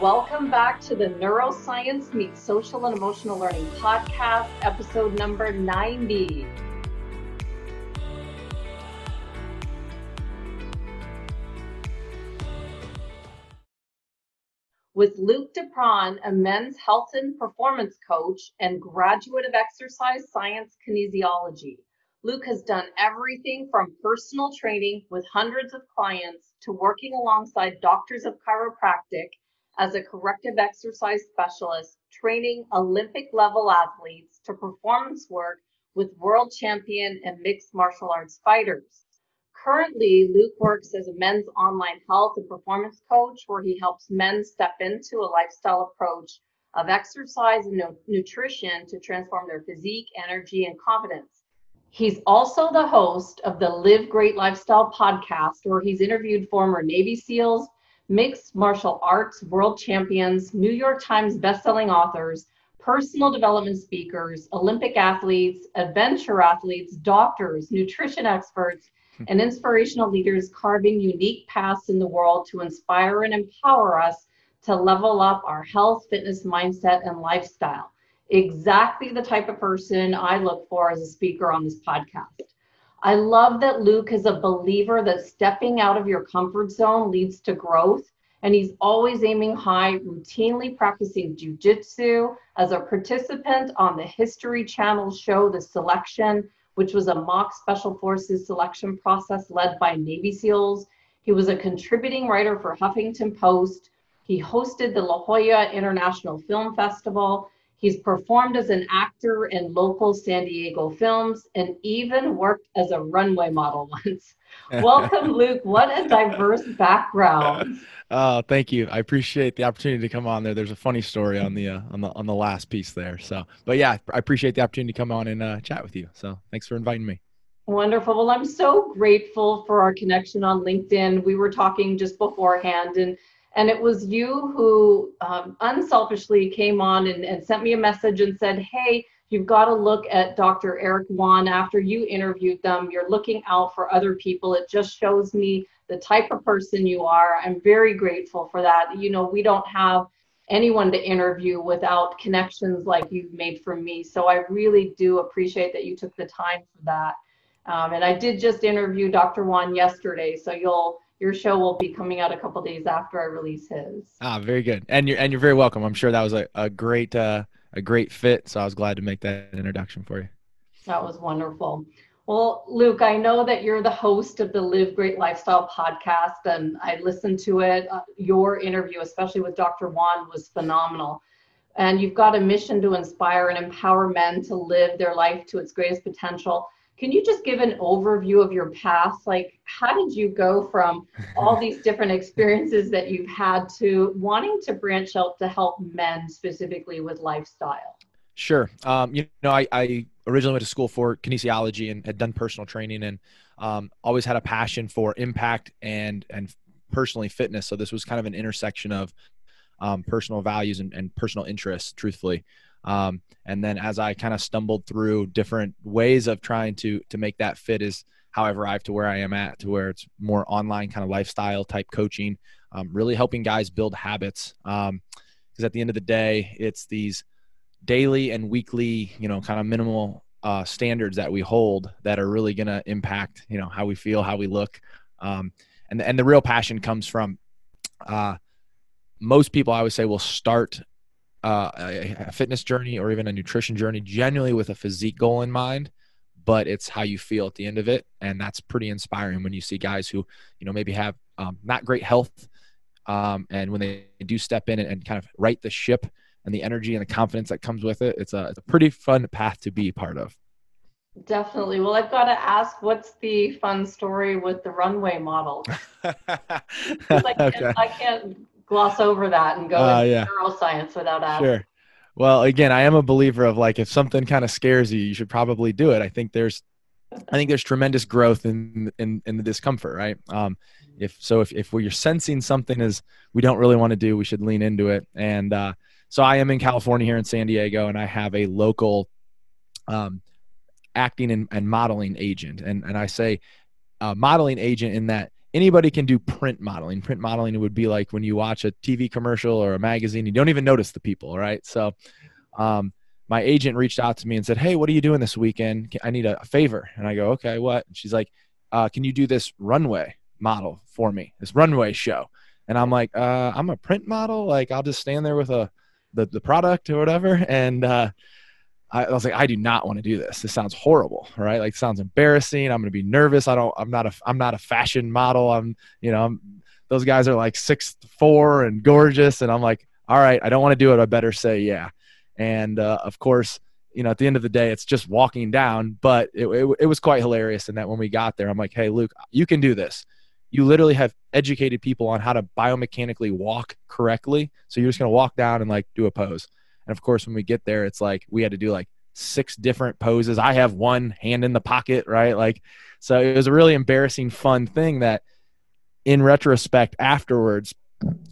Welcome back to the Neuroscience Meets Social and Emotional Learning podcast, episode number 90. With Luke DePron, a men's health and performance coach and graduate of exercise science kinesiology. Luke has done everything from personal training with hundreds of clients to working alongside doctors of chiropractic as a corrective exercise specialist, training Olympic level athletes to performance work with world champion and mixed martial arts fighters. Currently, Luke works as a men's online health and performance coach where he helps men step into a lifestyle approach of exercise and nutrition to transform their physique, energy, and confidence. He's also the host of the Live Great Lifestyle podcast, where he's interviewed former Navy SEALs, mixed martial arts world champions, New York Times bestselling authors, personal development speakers, Olympic athletes, adventure athletes, doctors, nutrition experts, hmm. and inspirational leaders carving unique paths in the world to inspire and empower us to level up our health, fitness, mindset, and lifestyle. Exactly the type of person I look for as a speaker on this podcast. I love that Luke is a believer that stepping out of your comfort zone leads to growth. And he's always aiming high, routinely practicing jujitsu as a participant on the History Channel show, The Selection, which was a mock special forces selection process led by Navy SEALs. He was a contributing writer for Huffington Post. He hosted the La Jolla International Film Festival. He's performed as an actor in local San Diego films and even worked as a runway model once. Welcome, Luke. What a diverse background. Oh, thank you. I appreciate the opportunity to come on there. There's a funny story on the uh, on the on the last piece there. So, but yeah, I appreciate the opportunity to come on and uh, chat with you. So, thanks for inviting me. Wonderful. Well, I'm so grateful for our connection on LinkedIn. We were talking just beforehand, and and it was you who um, unselfishly came on and, and sent me a message and said, Hey, you've got to look at Dr. Eric Won after you interviewed them. You're looking out for other people. It just shows me the type of person you are. I'm very grateful for that. You know, we don't have anyone to interview without connections like you've made for me. So I really do appreciate that you took the time for that. Um, and I did just interview Dr. Won yesterday, so you'll your show will be coming out a couple days after I release his. Ah, very good. And you're and you're very welcome. I'm sure that was a, a great uh, a great fit. So I was glad to make that introduction for you. That was wonderful. Well, Luke, I know that you're the host of the Live Great Lifestyle podcast, and I listened to it. Uh, your interview, especially with Dr. Won, was phenomenal. And you've got a mission to inspire and empower men to live their life to its greatest potential. Can you just give an overview of your past? Like, how did you go from all these different experiences that you've had to wanting to branch out to help men specifically with lifestyle? Sure. Um, you know, I, I, originally went to school for kinesiology and had done personal training and um, always had a passion for impact and and personally fitness. So this was kind of an intersection of um, personal values and, and personal interests, truthfully. Um, and then as I kind of stumbled through different ways of trying to to make that fit is how I've arrived to where I am at, to where it's more online kind of lifestyle type coaching, um, really helping guys build habits. Because um, at the end of the day, it's these daily and weekly, you know, kind of minimal uh, standards that we hold that are really going to impact, you know, how we feel, how we look. Um, and, and the real passion comes from uh, most people, I would say, will start uh, a, fitness journey or even a nutrition journey genuinely with a physique goal in mind but it's how you feel at the end of it. And that's pretty inspiring when you see guys who you know maybe have um, not great health um, and when they do step in and, and, kind of right the ship and the energy and the confidence that comes with it it's a, it's a pretty fun path to be part of. Definitely. Well i've got to ask what's the fun story with the runway model? I, can't, okay. I can't gloss over that and go uh, into yeah. neuroscience without asking. Sure. Well, again, I am a believer of like if something kind of scares you, you should probably do it. I think there's I think there's tremendous growth in in, in the discomfort, right? Um, if so, if if we're sensing something is we don't really want to do, we should lean into it. And uh, so I am in California here in San Diego, and I have a local um, acting and, and modeling agent, and and I say uh, modeling agent in that anybody can do print modeling. Print modeling would be like when you watch a TV commercial or a magazine, you don't even notice the people, right? So, um, my agent reached out to me and said, "Hey, what are you doing this weekend? I need a, favor." And I go, "Okay, what?" And she's like, uh, "Can you do this runway model for me? This runway show?" And I'm like, uh, "I'm a print model. Like, I'll just stand there with a the the product or whatever." And uh, I, was like, I do not want to do this. This sounds horrible, right? Like, sounds embarrassing. I'm going to be nervous. I don't. I'm not a. I'm not a fashion model. I'm. You know. I'm, those guys are like six four and gorgeous, and I'm like, all right, I don't want to do it. I better say yeah. And uh, of course, you know, at the end of the day, it's just walking down. But it, it, it was quite hilarious in that when we got there, I'm like, hey, Luke, you can do this. You literally have educated people on how to biomechanically walk correctly. So you're just to walk down and like do a pose. And of course, when we get there, it's like we had to do like six different poses. I have one hand in the pocket, right? Like, so it was a really embarrassing, fun thing that in retrospect afterwards,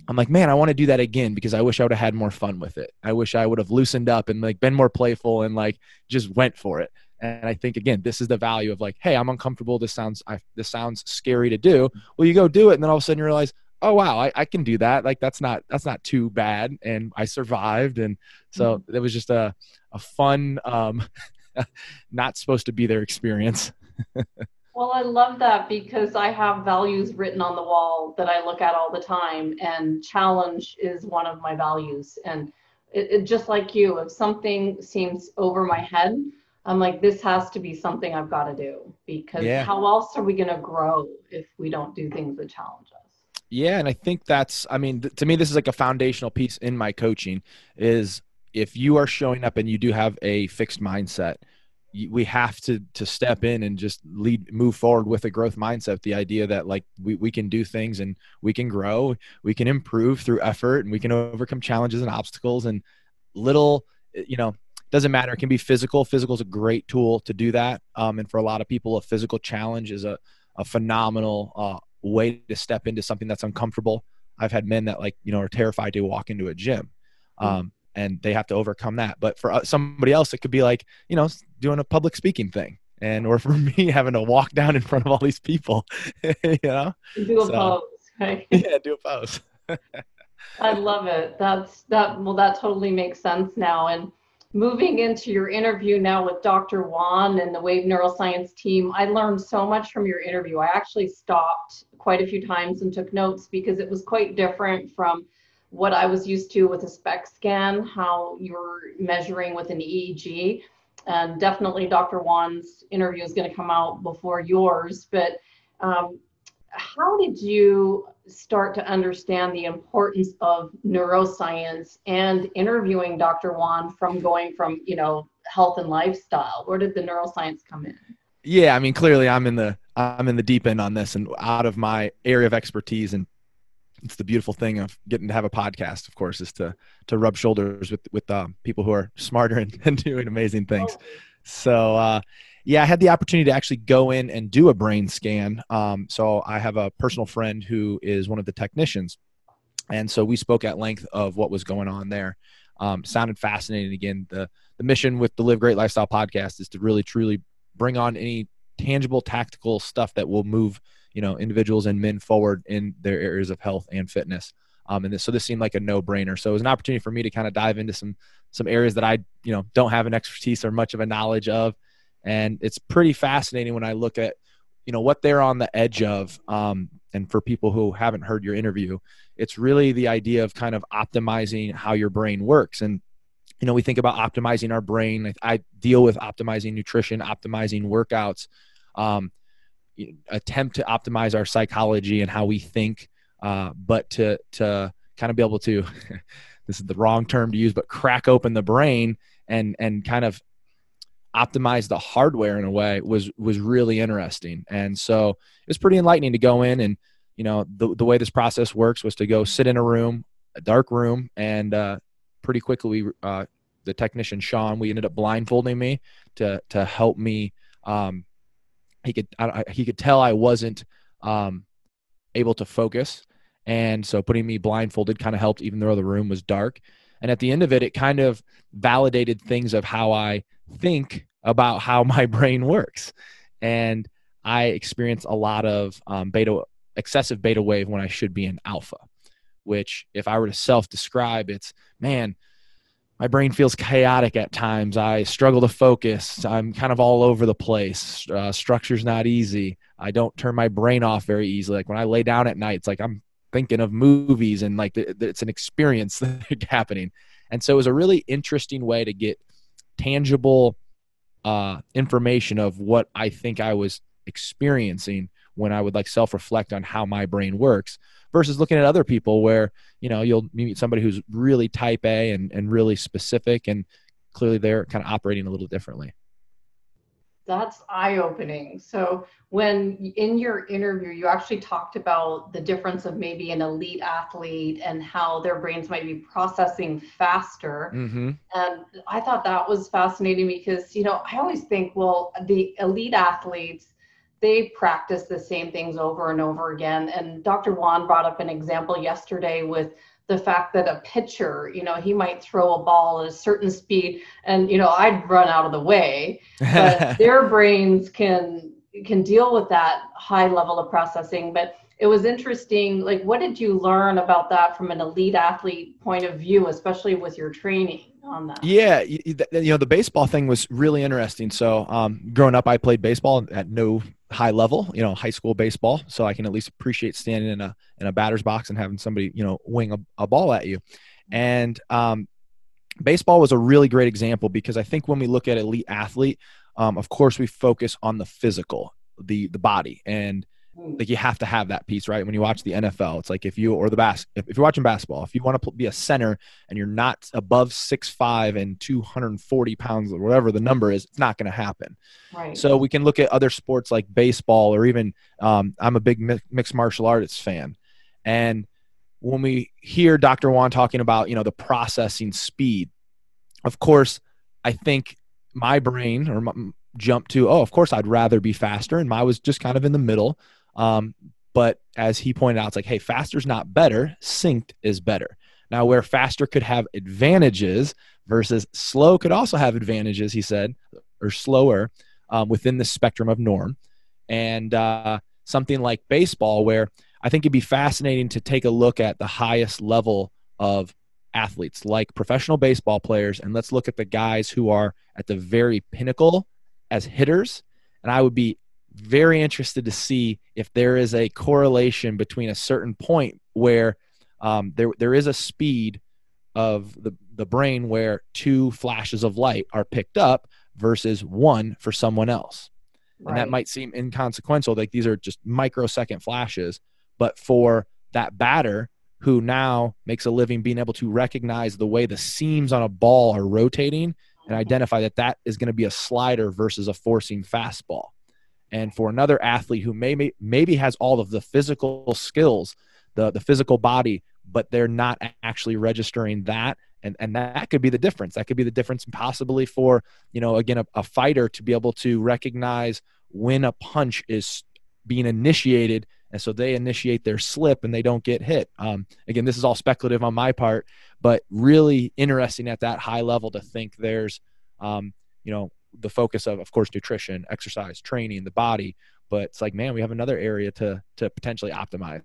I'm like, man, I want to do that again because I wish I would have had more fun with it. I wish I would have loosened up and like been more playful and like just went for it. And I think again, this is the value of like, hey, I'm uncomfortable. This sounds, I, this sounds scary to do. Well, you go do it, and then all of a sudden you realize, oh wow I, I can do that. Like that's not that's not too bad. And i survived. And so mm-hmm. it was just a, a fun um not supposed to be their experience. Well i love that because i have values written on the wall that i look at all the time. And challenge is one of my values. And it, it just like you if something seems over my head i'm like this has to be something i've got to do. Because yeah. how else are we going to grow if we don't do things that challenge us yeah, and I think that's I mean th- to me this is like a foundational piece in my coaching is if you are showing up and you do have a fixed mindset, we have to to step in and just lead move forward with a growth mindset. The idea that like we, we can do things and we can grow we can improve through effort and we can overcome challenges and obstacles and little you know doesn't matter. It can be physical. Physical is a great tool to do that. Um, and for a lot of people a physical challenge is a, a phenomenal uh, way to step into something that's uncomfortable. I've had men that like, you know, are terrified to walk into a gym. Hmm. Um, and they have to overcome that. But for uh, somebody else, it could be like, you know, doing a public speaking thing. And, or for me, having to walk down in front of all these people, you know, do a so, pose. Right? Yeah, do a pose. I love it. That's that. Well, that totally makes sense now. And moving into your interview now with Dr. Won and the Wave Neuroscience team, I learned so much from your interview. I actually stopped quite a few times and took notes because it was quite different from what I was used to with a SPECT scan, how you're measuring with an EEG. And definitely Dr. Won's interview is going to come out before yours. But um, how did you start to understand the importance of neuroscience and interviewing Dr. Won from going from, you know, health and lifestyle? Where did the neuroscience come in? Yeah, I mean, clearly I'm in the I'm in the deep end on this and out of my area of expertise and it's the beautiful thing of getting to have a podcast of course is to to rub shoulders with with uh, people who are smarter and, and doing amazing things oh. so uh, yeah, I had the opportunity to actually go in and do a brain scan. Um, so I have a personal friend who is one of the technicians. And so we spoke at length of what was going on there. Um, sounded fascinating. Again, the, the mission with the Live Great Lifestyle podcast is to really truly bring on any tangible tactical stuff that will move you know individuals and men forward in their areas of health and fitness um, and this, so this seemed like a no-brainer so it was an opportunity for me to kind of dive into some some areas that i you know don't have an expertise or much of a knowledge of and it's pretty fascinating when I look at you know what they're on the edge of. Um, and for people who haven't heard your interview, it's really the idea of kind of optimizing how your brain works. And you know, we think about optimizing our brain. I deal with optimizing nutrition, optimizing workouts, um, attempt to optimize our psychology and how we think, uh, but to to kind of be able to this is the wrong term to use, but crack open the brain and and kind of optimize the hardware in a way was was really interesting. And so it was pretty enlightening to go in and you know the, the way this process works was to go sit in a room a dark room and uh, pretty quickly we uh, the technician sean we ended up blindfolding me to to help me um, he could I, he could tell i wasn't um, able to focus. And so putting me blindfolded kind of helped even though the room was dark. And at the end of it, it kind of validated things of how I think about how my brain works. And I experience a lot of um, beta excessive beta wave when I should be in alpha. Which, if I were to self describe, it's man, my brain feels chaotic at times. I struggle to focus. I'm kind of all over the place. Uh, structure's not easy. I don't turn my brain off very easily. Like when I lay down at night, it's like I'm thinking of movies and like it's an experience that's happening. And so it was a really interesting way to get tangible uh, information of what I think I was experiencing when I would like self reflect on how my brain works versus looking at other people where, you know, you'll meet somebody who's really type A and, and really specific and clearly they're kind of operating a little differently. That's eye opening. So, when in your interview, you actually talked about the difference of maybe an elite athlete and how their brains might be processing faster. Mm-hmm. And I thought that was fascinating because, you know, I always think, well, the elite athletes, they practice the same things over and over again. And Dr. Won brought up an example yesterday with the fact that a pitcher, you know, he might throw a ball at a certain speed and, you know, I'd run out of the way, but their brains can can deal with that high level of processing. But it was interesting. Like, what did you learn about that from an elite athlete point of view, especially with your training? on that. Yeah, you know the baseball thing was really interesting. So, um, growing up, I played baseball at no high level, you know, high school baseball, so I can at least appreciate standing in a in a batter's box and having somebody, you know, wing a, a ball at you. And um, baseball was a really great example because I think when we look at elite athlete, um, of course, we focus on the physical, the the body, and. Like you have to have that piece right? When you watch the nfl it's like if you or the bas if, if you're watching basketball if you want to be a center and you're not above six five and 240 pounds or whatever the number is it's not going to happen. Right. So we can look at other sports like baseball or even um, i'm a big mixed martial arts fan. And when we hear dr won talking about you know the processing speed of course i think my brain or my, jump to oh of course i'd rather be faster. And i was just kind of in the middle um, but as he pointed out, it's like, hey, faster is not better, synced is better. Now, where faster could have advantages versus slow could also have advantages, he said, or slower um, within the spectrum of norm. And uh, something like baseball, where I think it'd be fascinating to take a look at the highest level of athletes, like professional baseball players, and let's look at the guys who are at the very pinnacle as hitters. And I would be very interested to see if there is a correlation between a certain point where um, there there is a speed of the the brain where two flashes of light are picked up versus one for someone else. Right. And that might seem inconsequential, like these are just microsecond flashes, but for that batter who now makes a living being able to recognize the way the seams on a ball are rotating and identify that that is going to be a slider versus a four-seam fastball and for another athlete who maybe maybe has all of the physical skills the the physical body but they're not actually registering that. And and that could be the difference. That could be the difference possibly for you know again a, a fighter to be able to recognize when a punch is being initiated. And so they initiate their slip and they don't get hit. Um, again this is all speculative on my part but really interesting at that high level to think there's um, you know the focus of of course nutrition exercise training the body but it's like man we have another area to to potentially optimize.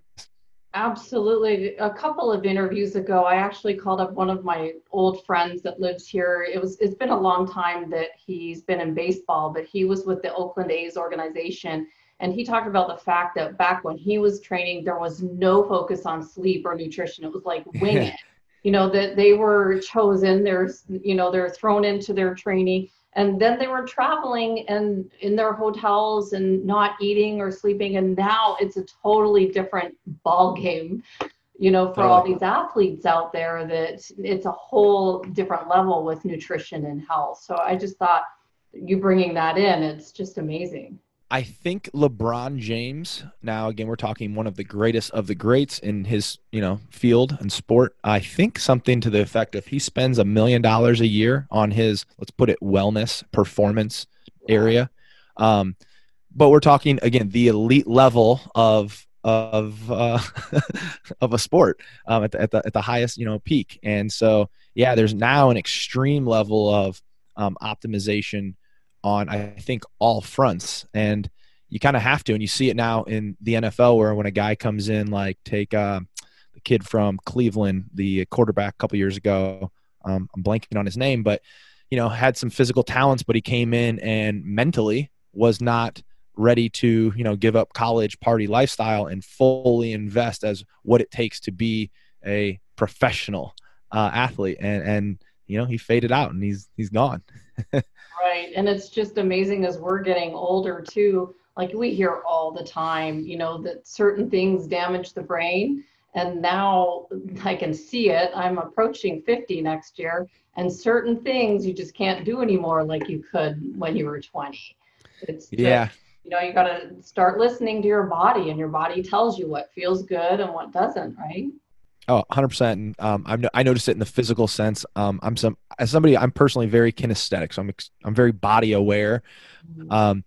Absolutely. A couple of interviews ago i actually called up one of my old friends that lives here. It was it's been a long time that he's been in baseball but he was with the oakland a's organization and he talked about the fact that back when he was training there was no focus on sleep or nutrition. It was like wing it you know that they were chosen there's you know they're thrown into their training and then they were traveling and in their hotels and not eating or sleeping. And now it's a totally different ball game you know for all oh. these athletes out there that it's a whole different level with nutrition and health. So i just thought you bringing that in it's just amazing I think LeBron James, now again, we're talking one of the greatest of the greats in his, you know, field and sport. I think something to the effect of he spends a million dollars a year on his, let's put it, wellness performance area. Um, but we're talking again the elite level of of uh, of a sport um, at, the, at the at the highest you know peak. And so yeah, there's now an extreme level of um, optimization on I think all fronts. And you kind of have to, and you see it now in the NFL where when a guy comes in, like take uh, the kid from Cleveland, the quarterback a couple years ago. Um, I'm blanking on his name, but you know had some physical talents, but he came in and mentally was not ready to you know give up college party lifestyle and fully invest as what it takes to be a professional uh, athlete and and you know he faded out and he's he's gone. Right. And it's just amazing as we're getting older too like we hear all the time you know that certain things damage the brain. And now i can see it. I'm approaching 50 next year and certain things you just can't do anymore like you could when you were 20 it's yeah. you know you got to start listening to your body and your body tells you what feels good and what doesn't right Oh, 100%. And, um, I'm, I noticed it in the physical sense. Um, I'm some, as somebody, I'm personally very kinesthetic. So I'm, I'm very body aware. Mm-hmm. Um,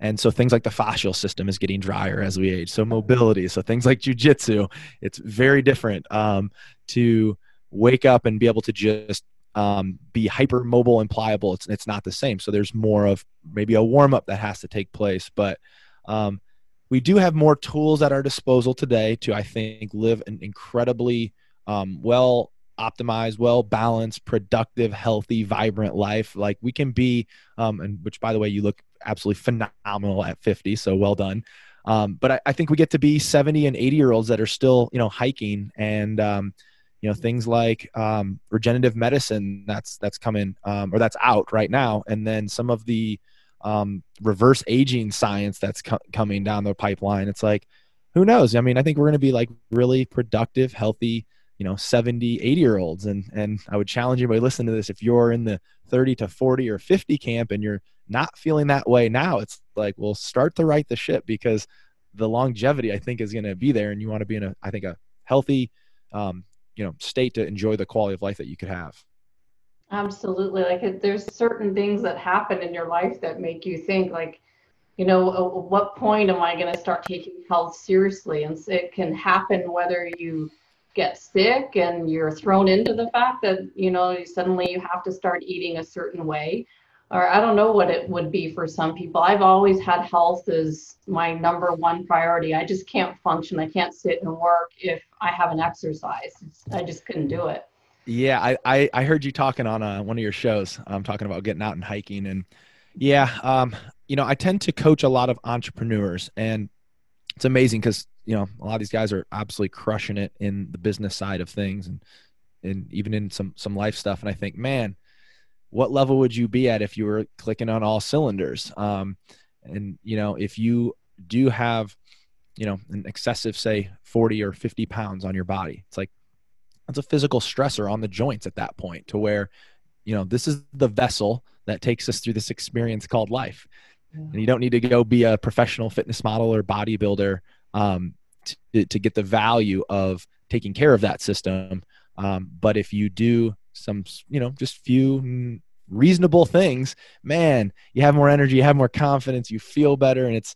and so things like the fascial system is getting drier as we age. So mobility, so things like jujitsu, it's very different um, to wake up and be able to just um, be hyper mobile and pliable. It's it's not the same. So there's more of maybe a warm up that has to take place. But um, we do have more tools at our disposal today to I think live an incredibly um, well optimized, well balanced, productive, healthy, vibrant life. Like we can be, um, and which by the way, you look absolutely phenomenal at 50. So well done. Um, but I, I, think we get to be 70 and 80 year olds that are still, you know, hiking and, um, you know, things like um, regenerative medicine that's that's coming um, or that's out right now, and then some of the um, reverse aging science that's co- coming down the pipeline. It's like, who knows? I mean, I think we're going to be like really productive, healthy, you know 70 80 year olds and and i would challenge anybody listening to this if you're in the 30 to 40 or 50 camp and you're not feeling that way now it's like well start to right the ship because the longevity i think is going to be there and you want to be in a i think a healthy um, you know state to enjoy the quality of life that you could have absolutely like there's certain things that happen in your life that make you think like you know at what point am i going to start taking health seriously? And it can happen whether you get sick and you're thrown into the fact that you know suddenly you have to start eating a certain way. Or i don't know what it would be for some people. I've always had health as my number one priority. I just can't function. I can't sit and work if i haven't exercised. I just couldn't do it yeah i i, I heard you talking on uh, one of your shows i'm um, talking about getting out and hiking and yeah um you know i tend to coach a lot of entrepreneurs and it's amazing because you know a lot of these guys are absolutely crushing it in the business side of things and and even in some some life stuff. And i think man what level would you be at if you were clicking on all cylinders? Um, and you know if you do have you know an excessive say 40 or 50 pounds on your body it's like that's a physical stressor on the joints at that point to where you know this is the vessel that takes us through this experience called life and you don't need to go be a professional fitness model or bodybuilder um, to, to get the value of taking care of that system. Um, but if you do some, you know, just few reasonable things, man, you have more energy, you have more confidence, you feel better. And it's,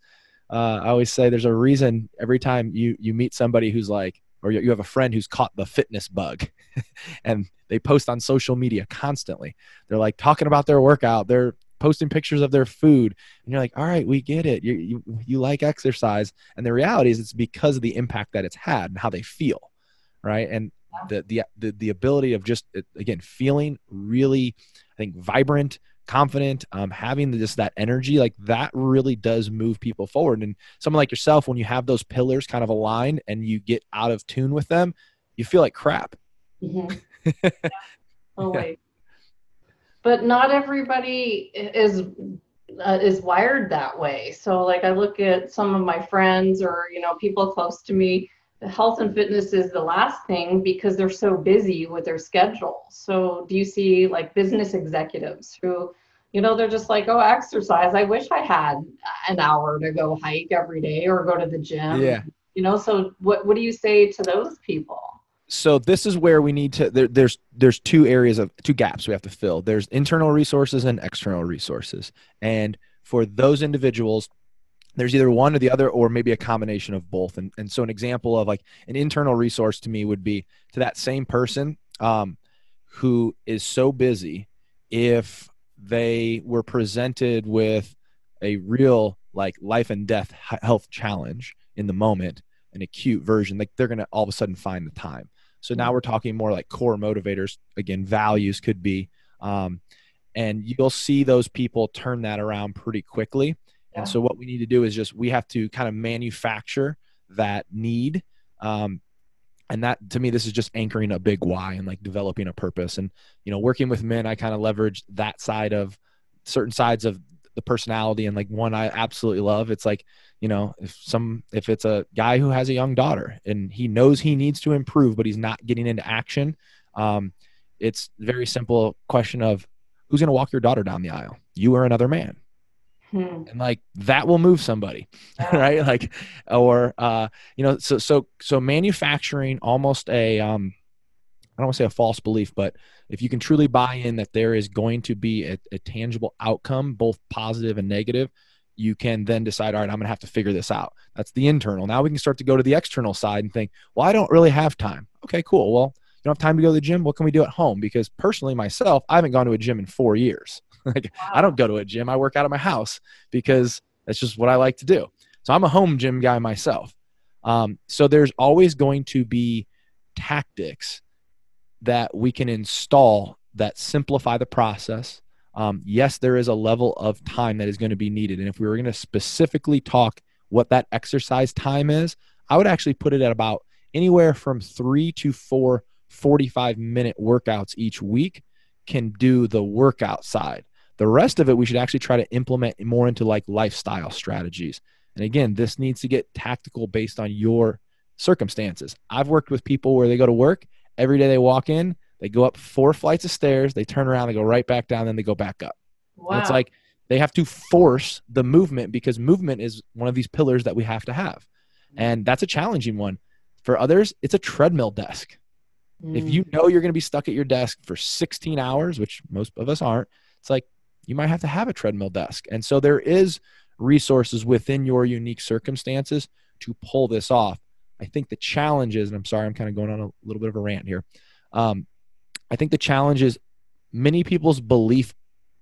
uh, I always say there's a reason every time you, you meet somebody who's like, or you have a friend who's caught the fitness bug and they post on social media constantly. They're like talking about their workout. They're posting pictures of their food. And you're like all right we get it. You, you, you like exercise. And the reality is it's because of the impact that it's had and how they feel right? And the the the, the ability of just uh, again feeling really i think vibrant confident um, having just that energy like that really does move people forward and someone like yourself when you have those pillars kind of aligned and you get out of tune with them you feel like crap mm-hmm. yeah. always but not everybody is uh, is wired that way. So like I look at some of my friends or you know people close to me, health and fitness is the last thing because they're so busy with their schedule. So do you see like business executives who you know they're just like oh exercise. I wish i had an hour to go hike every day or go to the gym. Yeah. You know so what what do you say to those people? So this is where we need to there, there's there's two areas of two gaps we have to fill. There's internal resources and external resources. And for those individuals there's either one or the other or maybe a combination of both and, and so an example of like an internal resource to me would be to that same person um, who is so busy if they were presented with a real like life and death health challenge in the moment, an acute version, like they're going to all of a sudden find the time. So now we're talking more like core motivators. Again, values could be, um, and you'll see those people turn that around pretty quickly. And so what we need to do is just we have to kind of manufacture that need. Um, and that to me, this is just anchoring a big why and like developing a purpose. And you know, working with men, I kind of leverage that side of certain sides of the personality and like one I absolutely love. It's like, you know, if some if it's a guy who has a young daughter and he knows he needs to improve, but he's not getting into action, um, it's very simple question of who's gonna walk your daughter down the aisle? You or another man. Hmm. And like that will move somebody, right? Like, or uh, you know, so so so manufacturing almost a um, I don't want to say a false belief, but if you can truly buy in that there is going to be a, a tangible outcome, both positive and negative, you can then decide, all right, I'm going to have to figure this out. That's the internal. Now we can start to go to the external side and think, well, I don't really have time. Okay, cool. Well, you don't have time to go to the gym. What can we do at home? Because personally, myself, I haven't gone to a gym in four years. like wow. I don't go to a gym. I work out of my house because that's just what I like to do. So I'm a home gym guy myself. Um, so there's always going to be tactics that we can install that simplify the process. Um, yes, there is a level of time that is going to be needed. And if we were going to specifically talk what that exercise time is, I would actually put it at about anywhere from three to four 45 minute workouts each week can do the workout side. The rest of it, we should actually try to implement more into like lifestyle strategies. And again, this needs to get tactical based on your circumstances. I've worked with people where they go to work every day they walk in, they go up four flights of stairs, they turn around, they go right back down, then they go back up. Wow. And it's like they have to force the movement because movement is one of these pillars that we have to have. And that's a challenging one. For others, it's a treadmill desk. Mm. If you know you're going to be stuck at your desk for 16 hours, which most of us aren't, it's like you might have to have a treadmill desk. And so there is resources within your unique circumstances to pull this off. I think the challenge is, and I'm sorry, I'm kind of going on a little bit of a rant here. Um, I think the challenge is many people's belief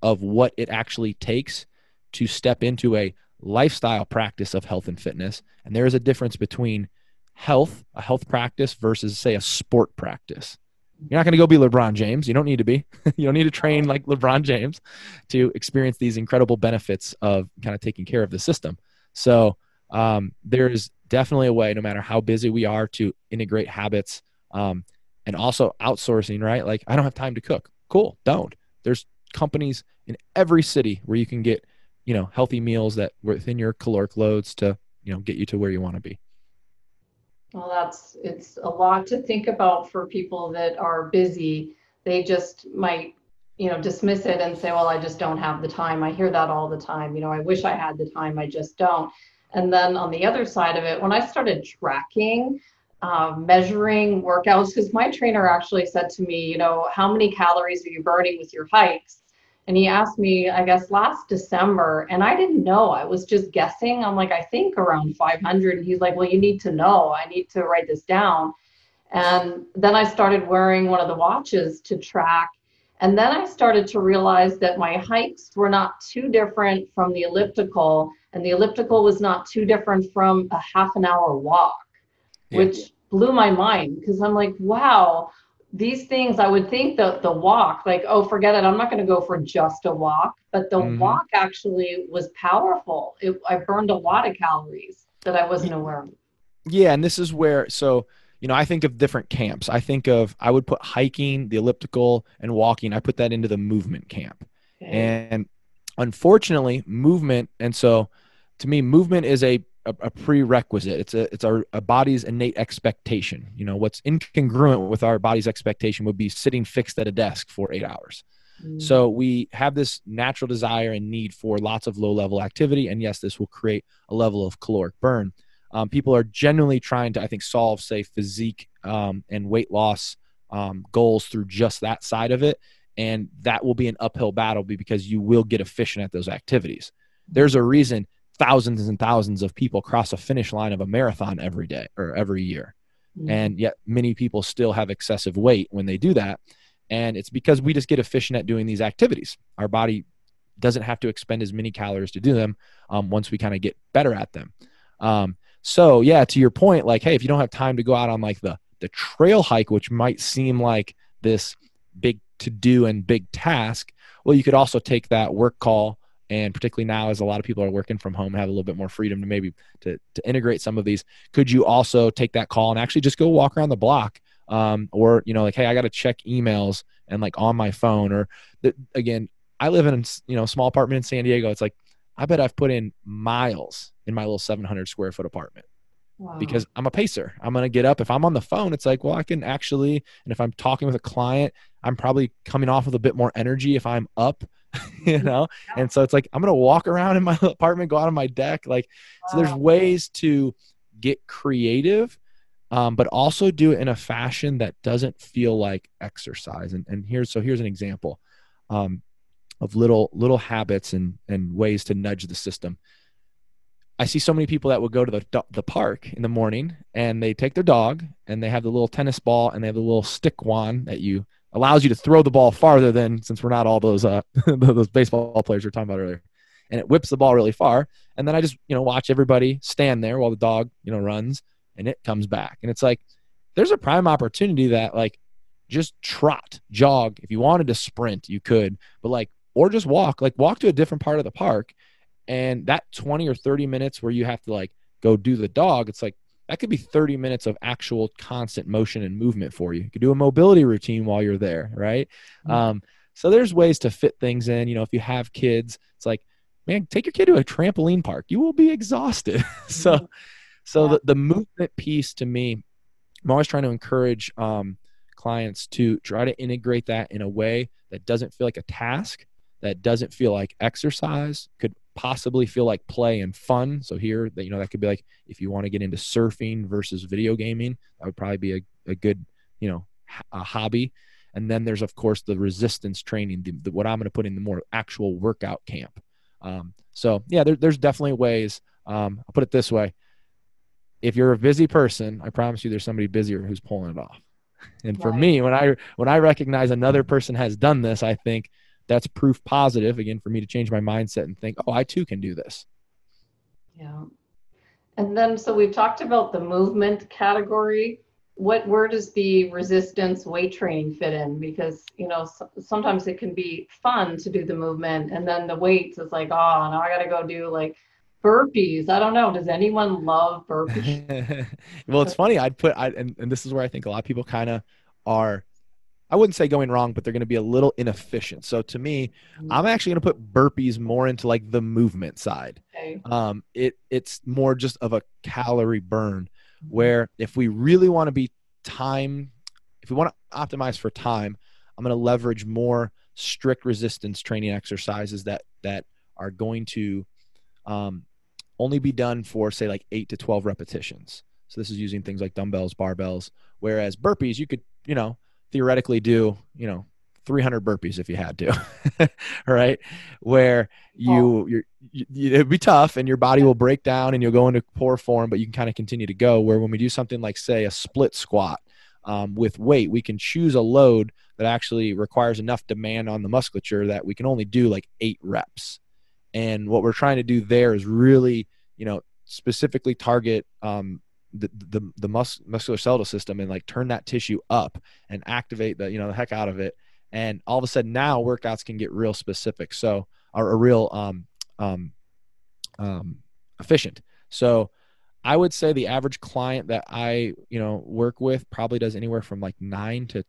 of what it actually takes to step into a lifestyle practice of health and fitness. And there is a difference between health, a health practice, versus, say, a sport practice. You're not going to go be LeBron James. You don't need to be. you don't need to train like LeBron James to experience these incredible benefits of kind of taking care of the system. So um, there's definitely a way, no matter how busy we are, to integrate habits um, and also outsourcing. Right? Like I don't have time to cook. Cool, don't. There's companies in every city where you can get you know healthy meals that within your caloric loads to you know get you to where you want to be. Well, that's it's a lot to think about for people that are busy. They just might, you know, dismiss it and say, "Well, I just don't have the time." I hear that all the time. You know, I wish I had the time, I just don't. And then on the other side of it, when I started tracking, uh, measuring workouts, because my trainer actually said to me, you know, how many calories are you burning with your hikes? And he asked me, I guess last December, and I didn't know. I was just guessing. I'm like, I think around 500. And he's like, Well, you need to know. I need to write this down. And then I started wearing one of the watches to track. And then I started to realize that my hikes were not too different from the elliptical, and the elliptical was not too different from a half an hour walk, yeah. which blew my mind because I'm like, wow, these things I would think that the walk, like, oh, forget it, I'm not going to go for just a walk. But the mm-hmm. walk actually was powerful. It, I burned a lot of calories that I wasn't aware of. Yeah, and this is where so you know I think of different camps. I think of I would put hiking, the elliptical, and walking. I put that into the movement camp, okay. and unfortunately, movement. And so, to me, movement is a a, a prerequisite. It's a it's our a body's innate expectation. You know, what's incongruent with our body's expectation would be sitting fixed at a desk for eight hours. Mm. So we have this natural desire and need for lots of low level activity, and yes, this will create a level of caloric burn. Um, people are genuinely trying to, I think, solve say physique um, and weight loss um, goals through just that side of it, and that will be an uphill battle because you will get efficient at those activities. There's a reason thousands and thousands of people cross a finish line of a marathon every day or every year. Mm-hmm. And yet many people still have excessive weight when they do that. And it's because we just get efficient at doing these activities. Our body doesn't have to expend as many calories to do them um, once we kind of get better at them. Um, so yeah, to your point, like, hey, if you don't have time to go out on like the the trail hike, which might seem like this big to do and big task, well, you could also take that work call and particularly now as a lot of people are working from home have a little bit more freedom to maybe to, to integrate some of these could you also take that call and actually just go walk around the block um, or you know like hey i got to check emails and like on my phone or the, again i live in you know a small apartment in san diego. It's like i bet i've put in miles in my little 700 square foot apartment wow. because i'm a pacer. I'm going to get up. If i'm on the phone it's like well i can actually and if i'm talking with a client i'm probably coming off with a bit more energy if i'm up you know yeah. and so it's like i'm going to walk around in my apartment go out on my deck like wow. so there's ways to get creative um, but also do it in a fashion that doesn't feel like exercise. And, and here's so here's an example um, of little little habits and and ways to nudge the system. I see so many people that will go to the the park in the morning and they take their dog and they have the little tennis ball and they have the little stick wand that you allows you to throw the ball farther than since we're not all those uh those baseball players we are talking about earlier and it whips the ball really far and then I just you know watch everybody stand there while the dog you know runs and it comes back. And it's like, there's a prime opportunity that, like, just trot, jog. If you wanted to sprint, you could, but like, or just walk, like, walk to a different part of the park. And that 20 or 30 minutes where you have to like go do the dog, it's like, that could be 30 minutes of actual constant motion and movement for you. You could do a mobility routine while you're there, right? Mm-hmm. Um, so there's ways to fit things in. You know, if you have kids, it's like, man, take your kid to a trampoline park. You will be exhausted. so mm-hmm. So yeah. the, the movement piece to me, I'm always trying to encourage um, clients to try to integrate that in a way that doesn't feel like a task, that doesn't feel like exercise, could possibly feel like play and fun. So here, that you know, that could be like if you want to get into surfing versus video gaming, that would probably be a, a good, you know, a hobby. And then there's of course the resistance training, the, the, what I'm going to put in the more actual workout camp. Um, so yeah, there, there's definitely ways. Um, I'll put it this way: if you're a busy person, I promise you there's somebody busier who's pulling it off. And for right. me, when I when I recognize another person has done this, I think that's proof positive again for me to change my mindset and think, "Oh, I too can do this." Yeah. And then so we've talked about the movement category. What where does the resistance weight training fit in? Because, you know, sometimes it can be fun to do the movement and then the weights is like, "Oh, now I got to go do like burpees. I don't know. Does anyone love burpees? well, it's funny. I'd put, I, and, and this is where I think a lot of people kind of are, I wouldn't say going wrong, but they're going to be a little inefficient. So to me, mm-hmm. I'm actually going to put burpees more into like the movement side. Okay. Um, it, it's more just of a calorie burn mm-hmm. where if we really want to be time, if we want to optimize for time, I'm going to leverage more strict resistance training exercises that, that are going to um, only be done for say like eight to 12 repetitions. So this is using things like dumbbells, barbells, whereas burpees, you could, you know, theoretically do, you know, 300 burpees if you had to, right? Where you, you're, you, it'd be tough and your body will break down and you'll go into poor form, but you can kind of continue to go. Where when we do something like, say, a split squat um, with weight, we can choose a load that actually requires enough demand on the musculature that we can only do like eight reps. And what we're trying to do there is really, you know, specifically target um, the the, the mus- musculoskeletal system and like turn that tissue up and activate the you know the heck out of it. And all of a sudden now workouts can get real specific. So are a real um, um, um, efficient. So I would say the average client that I you know work with probably does anywhere from like nine to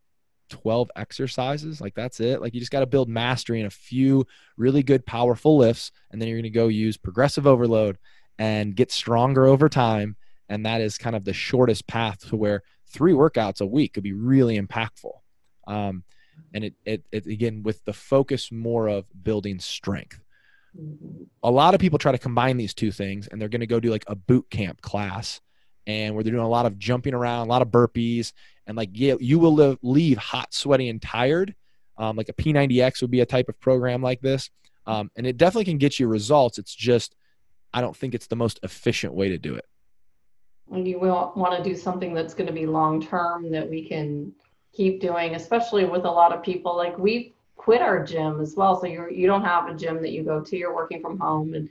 12 exercises. Like that's it. Like you just got to build mastery in a few really good, powerful lifts. And then you're going to go use progressive overload and get stronger over time. And that is kind of the shortest path to where three workouts a week could be really impactful. Um, and it, it, it, again, with the focus more of building strength. A lot of people try to combine these two things and they're going to go do like a boot camp class and where they're doing a lot of jumping around, a lot of burpees, and like yeah, you will live, leave hot, sweaty, and tired. Um, like a P90X would be a type of program like this, um, and it definitely can get you results. It's just I don't think it's the most efficient way to do it. You will want to do something that's going to be long term that we can keep doing, especially with a lot of people. Like we quit our gym as well. So you're you don't have a gym that you go to. You're working from home and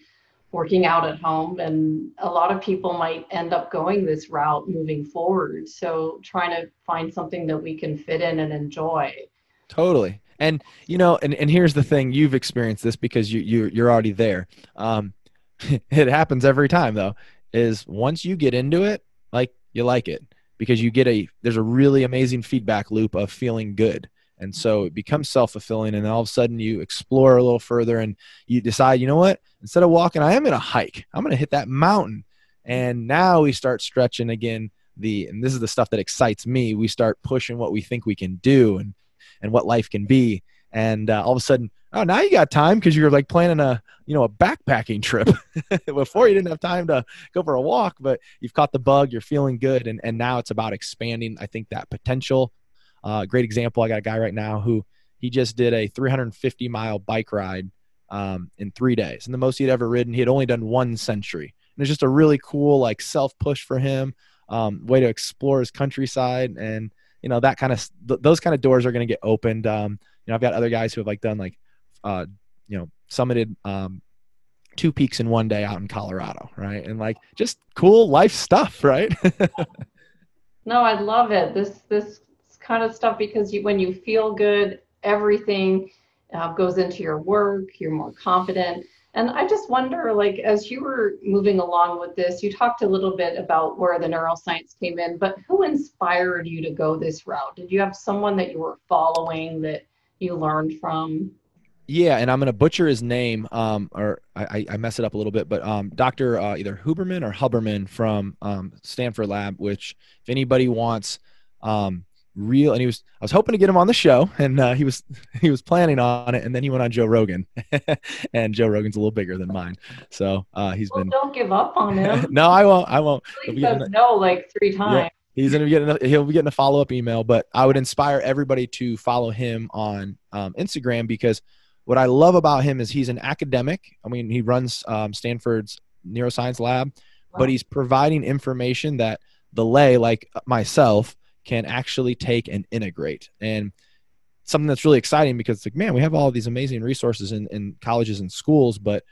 working out at home and a lot of people might end up going this route moving forward so trying to find something that we can fit in and enjoy totally and you know and, and here's the thing you've experienced this because you, you you're already there um it happens every time though is once you get into it like you like it because you get a there's a really amazing feedback loop of feeling good. And so it becomes self-fulfilling and all of a sudden you explore a little further and you decide you know what? Instead of walking i am going to hike. I'm going to hit that mountain. And now we start stretching again the and this is the stuff that excites me. We start pushing what we think we can do and and what life can be. And uh, all of a sudden oh now you got time because you're like planning a you know a backpacking trip. Before you didn't have time to go for a walk but you've caught the bug you're feeling good and, and now it's about expanding i think that potential. Uh, great example i got a guy right now who he just did a 350 mile bike ride um, in three days and the most he'd ever ridden he had only done one century. And it's just a really cool like self push for him um, way to explore his countryside and you know that kind of th- those kind of doors are going to get opened. Um, you know i've got other guys who have like done like uh, you know, summited um, two peaks in one day out in Colorado, right? And like just cool life stuff, right? no, I love it. This this kind of stuff because you, when you feel good, everything uh, goes into your work. You're more confident. And I just wonder, like, as you were moving along with this, you talked a little bit about where the neuroscience came in, but who inspired you to go this route? Did you have someone that you were following that you learned from? Yeah, and I'm gonna butcher his name, um, or I, I mess it up a little bit, but um, Dr. Uh, either Huberman or Huberman from um, Stanford Lab. Which, if anybody wants um, real, and he was, I was hoping to get him on the show, and uh, he was he was planning on it, and then he went on Joe Rogan, and Joe Rogan's a little bigger than mine, so uh, he's well, been. Don't give up on him. no, I won't. I won't. He says no like three times. Yeah. He's gonna be getting a, he'll be getting a follow up email, but I would inspire everybody to follow him on um, Instagram because what I love about him is he's an academic. I mean, he runs um, Stanford's neuroscience lab, wow. but he's providing information that the lay, like myself, can actually take and integrate. And something that's really exciting because, it's like, man, we have all these amazing resources in, in colleges and schools, but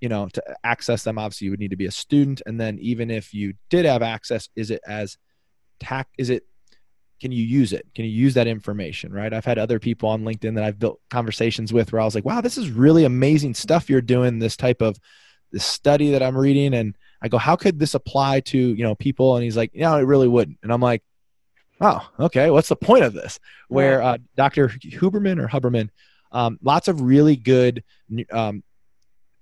you know, to access them, obviously, you would need to be a student. And then, even if you did have access, is it as tack? Is it can you use it? Can you use that information? Right. I've had other people on LinkedIn that I've built conversations with where I was like, wow, this is really amazing stuff you're doing, this type of this study that I'm reading. And I go, how could this apply to, you know, people? And he's like, no, it really wouldn't. And I'm like, oh, okay. What's the point of this? Where uh, Dr. Huberman or Huberman, um, lots of really good um,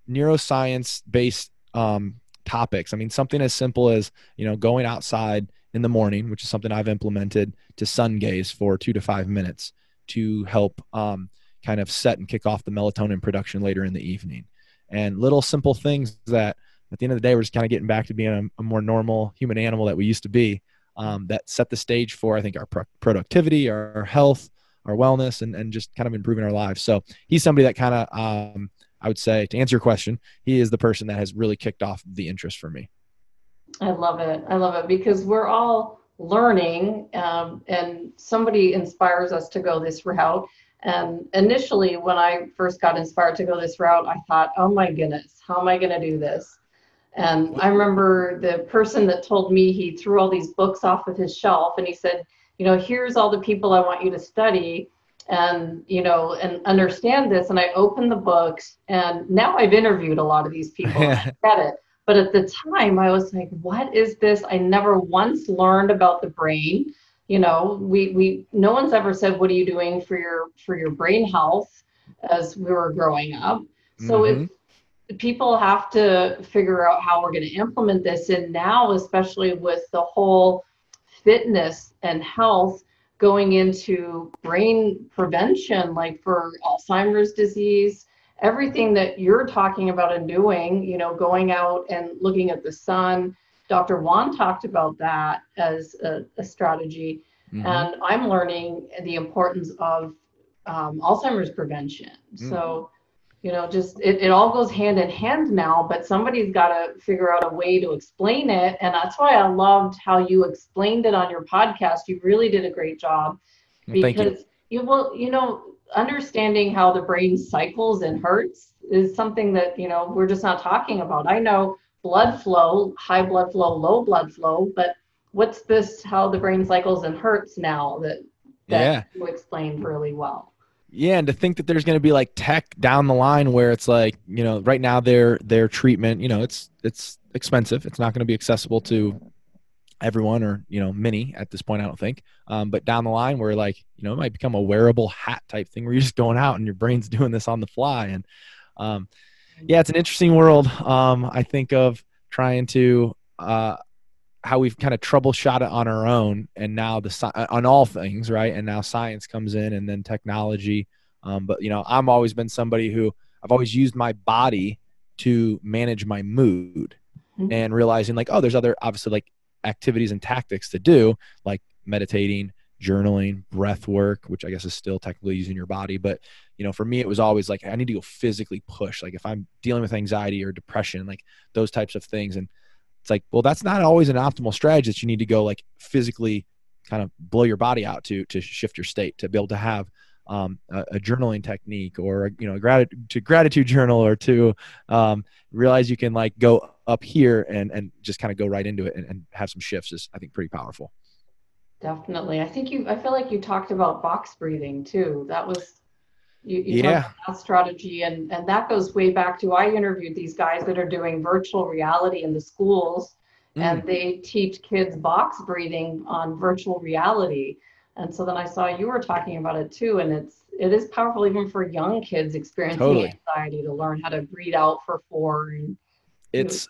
neuroscience based um, topics. I mean, something as simple as, you know, going outside in the morning, which is something I've implemented to sun gaze for two to five minutes to help um, kind of set and kick off the melatonin production later in the evening. And little simple things that at the end of the day, we're just kind of getting back to being a, a more normal human animal that we used to be um, that set the stage for, I think, our pro- productivity, our health, our wellness, and, and just kind of improving our lives. So he's somebody that kind of, um, I would say, to answer your question, he is the person that has really kicked off the interest for me. I love it. I love it because we're all learning um, and somebody inspires us to go this route. And initially, when I first got inspired to go this route, I thought, oh my goodness, how am I going to do this? And I remember the person that told me he threw all these books off of his shelf and he said, you know, here's all the people I want you to study and, you know, and understand this. And I opened the books and now I've interviewed a lot of these people. I get it. But at the time, I was like, what is this? I never once learned about the brain. You know, we, we no one's ever said, what are you doing for your for your brain health as we were growing up. So mm-hmm. if people have to figure out how we're going to implement this and now especially with the whole fitness and health going into brain prevention like for alzheimer's disease everything that you're talking about and doing, you know, going out and looking at the sun. Dr. Won talked about that as a, a strategy. Mm-hmm. And I'm learning the importance of um, Alzheimer's prevention. Mm-hmm. So, you know, just it, it all goes hand in hand now, but somebody's got to figure out a way to explain it. And that's why I loved how you explained it on your podcast. You really did a great job because Thank you. you will, you know, understanding how the brain cycles and hertz is something that you know we're just not talking about. I know blood flow high blood flow low blood flow but what's this how the brain cycles and hertz now that that yeah. you explained really well? Yeah and to think that there's going to be like tech down the line where it's like you know right now their their treatment you know it's it's expensive. It's not going to be accessible to everyone or you know many at this point i don't think. Um, but down the line where like you know it might become a wearable hat type thing where you're just going out and your brain's doing this on the fly. And um, yeah it's an interesting world um, i think of trying to uh, how we've kind of troubleshot it on our own and now the uh, on all things right? And now science comes in and then technology. Um, but you know i've always been somebody who i've always used my body to manage my mood mm-hmm. and realizing like oh there's other obviously like activities and tactics to do, like meditating, journaling, breath work, which I guess is still technically using your body. But, you know, for me, it was always like, I need to go physically push. Like if I'm dealing with anxiety or depression, like those types of things. And it's like, well, that's not always an optimal strategy that you need to go like physically kind of blow your body out to, to shift your state, to be able to have um, a, a, journaling technique or you know gratitude to gratitude journal or to um, realize you can like go up here and and just kind of go right into it and, and have some shifts is I think pretty powerful. Definitely, I think you. I feel like you talked about box breathing too. That was you, you yeah. that strategy and and that goes way back to I interviewed these guys that are doing virtual reality in the schools mm. and they teach kids box breathing on virtual reality and so then I saw you were talking about it too, and it's it is powerful even for young kids experiencing totally. anxiety to learn how to breathe out for four. And it's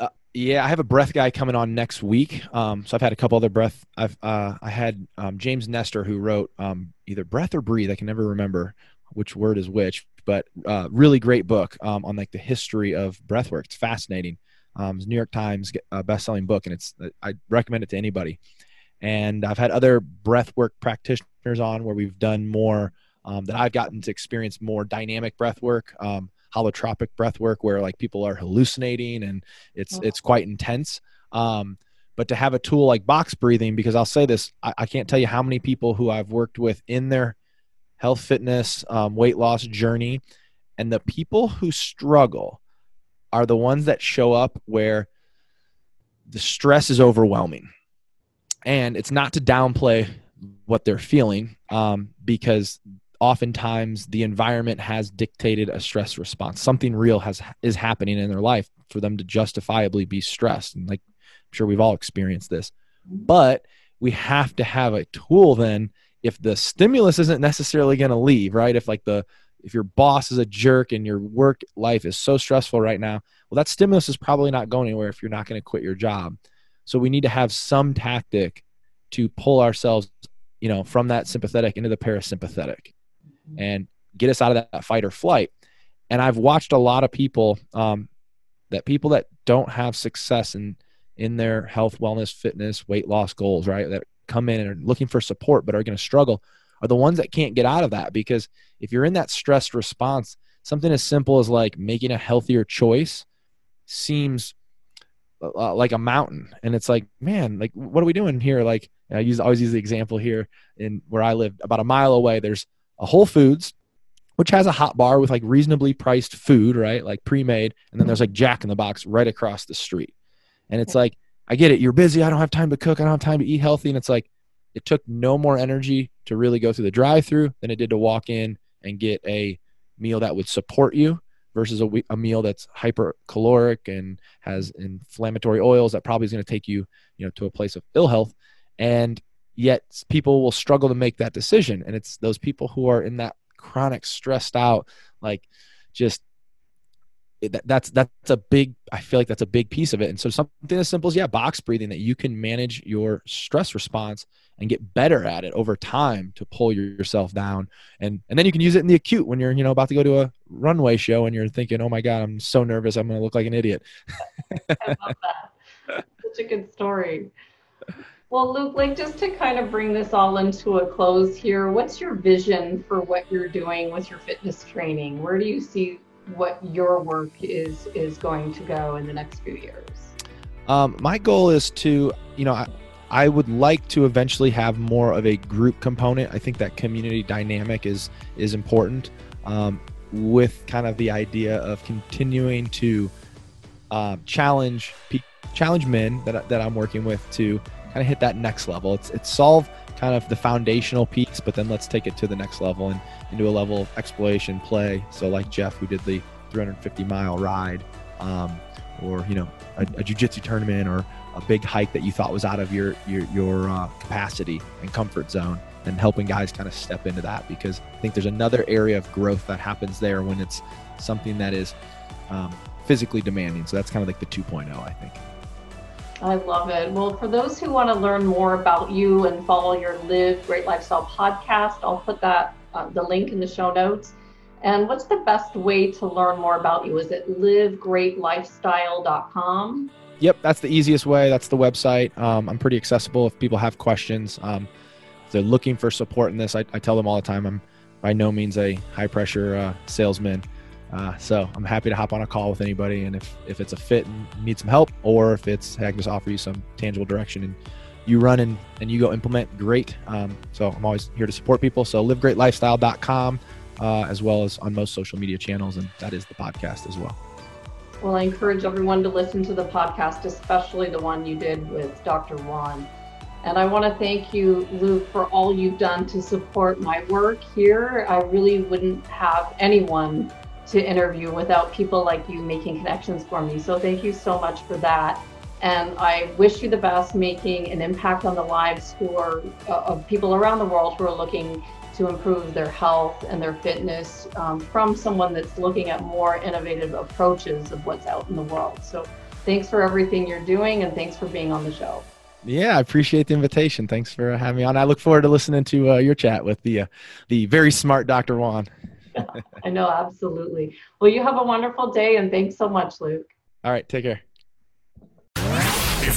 uh, yeah, I have a breath guy coming on next week. Um, so I've had a couple other breath. I've uh, I had um, James Nestor who wrote um, either breath or breathe. I can never remember which word is which, but uh, really great book um, on like the history of breath work. It's fascinating. Um, it's New York Times uh, best-selling book, and it's I recommend it to anybody. And I've had other breathwork practitioners on where we've done more um, that I've gotten to experience more dynamic breath work, um, holotropic breath work, where like people are hallucinating and it's it's quite intense. Um, but to have a tool like box breathing, because I'll say this, I, I, can't tell you how many people who I've worked with in their health, fitness, um, weight loss journey, and the people who struggle are the ones that show up where the stress is overwhelming and it's not to downplay what they're feeling um, because oftentimes the environment has dictated a stress response. Something real has is happening in their life for them to justifiably be stressed. And like i'm sure we've all experienced this. But we have to have a tool then if the stimulus isn't necessarily going to leave right? If like the if your boss is a jerk and your work life is so stressful right now well that stimulus is probably not going anywhere if you're not going to quit your job. So we need to have some tactic to pull ourselves, you know, from that sympathetic into the parasympathetic. And get us out of that fight or flight. And I've watched a lot of people um, that people that don't have success in in their health, wellness, fitness, weight loss goals, right? That come in and are looking for support but are going to struggle are the ones that can't get out of that because if you're in that stressed response, something as simple as like making a healthier choice seems uh, like a mountain and it's like man like what are we doing here like i use always use the example here in where i live about a mile away there's a whole foods which has a hot bar with like reasonably priced food right? Like pre-made and then there's like jack in the box right across the street. And it's like i get it you're busy i don't have time to cook i don't have time to eat healthy and it's like it took no more energy to really go through the drive through than it did to walk in and get a meal that would support you versus a, a meal that's hypercaloric and has inflammatory oils that probably is going to take you, you know, to a place of ill health. And yet people will struggle to make that decision. And it's those people who are in that chronic stressed out, like just that's that's a big i feel like that's a big piece of it. And so something as simple as yeah box breathing that you can manage your stress response and get better at it over time to pull yourself down. And and then you can use it in the acute when you're you know about to go to a runway show and you're thinking oh my god i'm so nervous. I'm going to look like an idiot. I love that. Such a good story well luke like just to kind of bring this all into a close here what's your vision for what you're doing with your fitness training where do you see what your work is is going to go in the next few years? Um, my goal is to, you know, I, I would like to eventually have more of a group component. I think that community dynamic is is important. Um, with kind of the idea of continuing to uh, challenge challenge men that, that I'm working with to kind of hit that next level. It's it's solve kind of the foundational piece, but then let's take it to the next level and into a level of exploration play. So like Jeff, who did the 350 mile ride, um, or you know a, a jujitsu tournament or a big hike that you thought was out of your your, your uh, capacity and comfort zone and helping guys kind of step into that because I think there's another area of growth that happens there when it's something that is um, physically demanding. So that's kind of like the 2.0, I think. I love it. Well, for those who want to learn more about you and follow your Live Great Lifestyle podcast, I'll put that uh, the link in the show notes. And what's the best way to learn more about you? Is it livegreatlifestyle.com? Yep, that's the easiest way. That's the website. Um, I'm pretty accessible if people have questions. Um, if they're looking for support in this, I, I, tell them all the time I'm by no means a high pressure uh, salesman. Uh, so I'm happy to hop on a call with anybody. And if, if it's a fit and need some help, or if it's, hey, I can just offer you some tangible direction and you run and, and you go implement, great. Um, so I'm always here to support people. So livegreatlifestyle.com, uh, as well as on most social media channels. And that is the podcast as well. Well, I encourage everyone to listen to the podcast, especially the one you did with Dr. Won. And I want to thank you, Luke, for all you've done to support my work here. I really wouldn't have anyone to interview without people like you making connections for me. So thank you so much for that. And I wish you the best making an impact on the lives uh, of people around the world who are looking to improve their health and their fitness um, from someone that's looking at more innovative approaches of what's out in the world. So thanks for everything you're doing and thanks for being on the show. Yeah, I appreciate the invitation. Thanks for having me on. I look forward to listening to uh, your chat with the uh, the very smart Dr. Won. I know, absolutely. Well, you have a wonderful day, and thanks so much, Luke. All right, take care.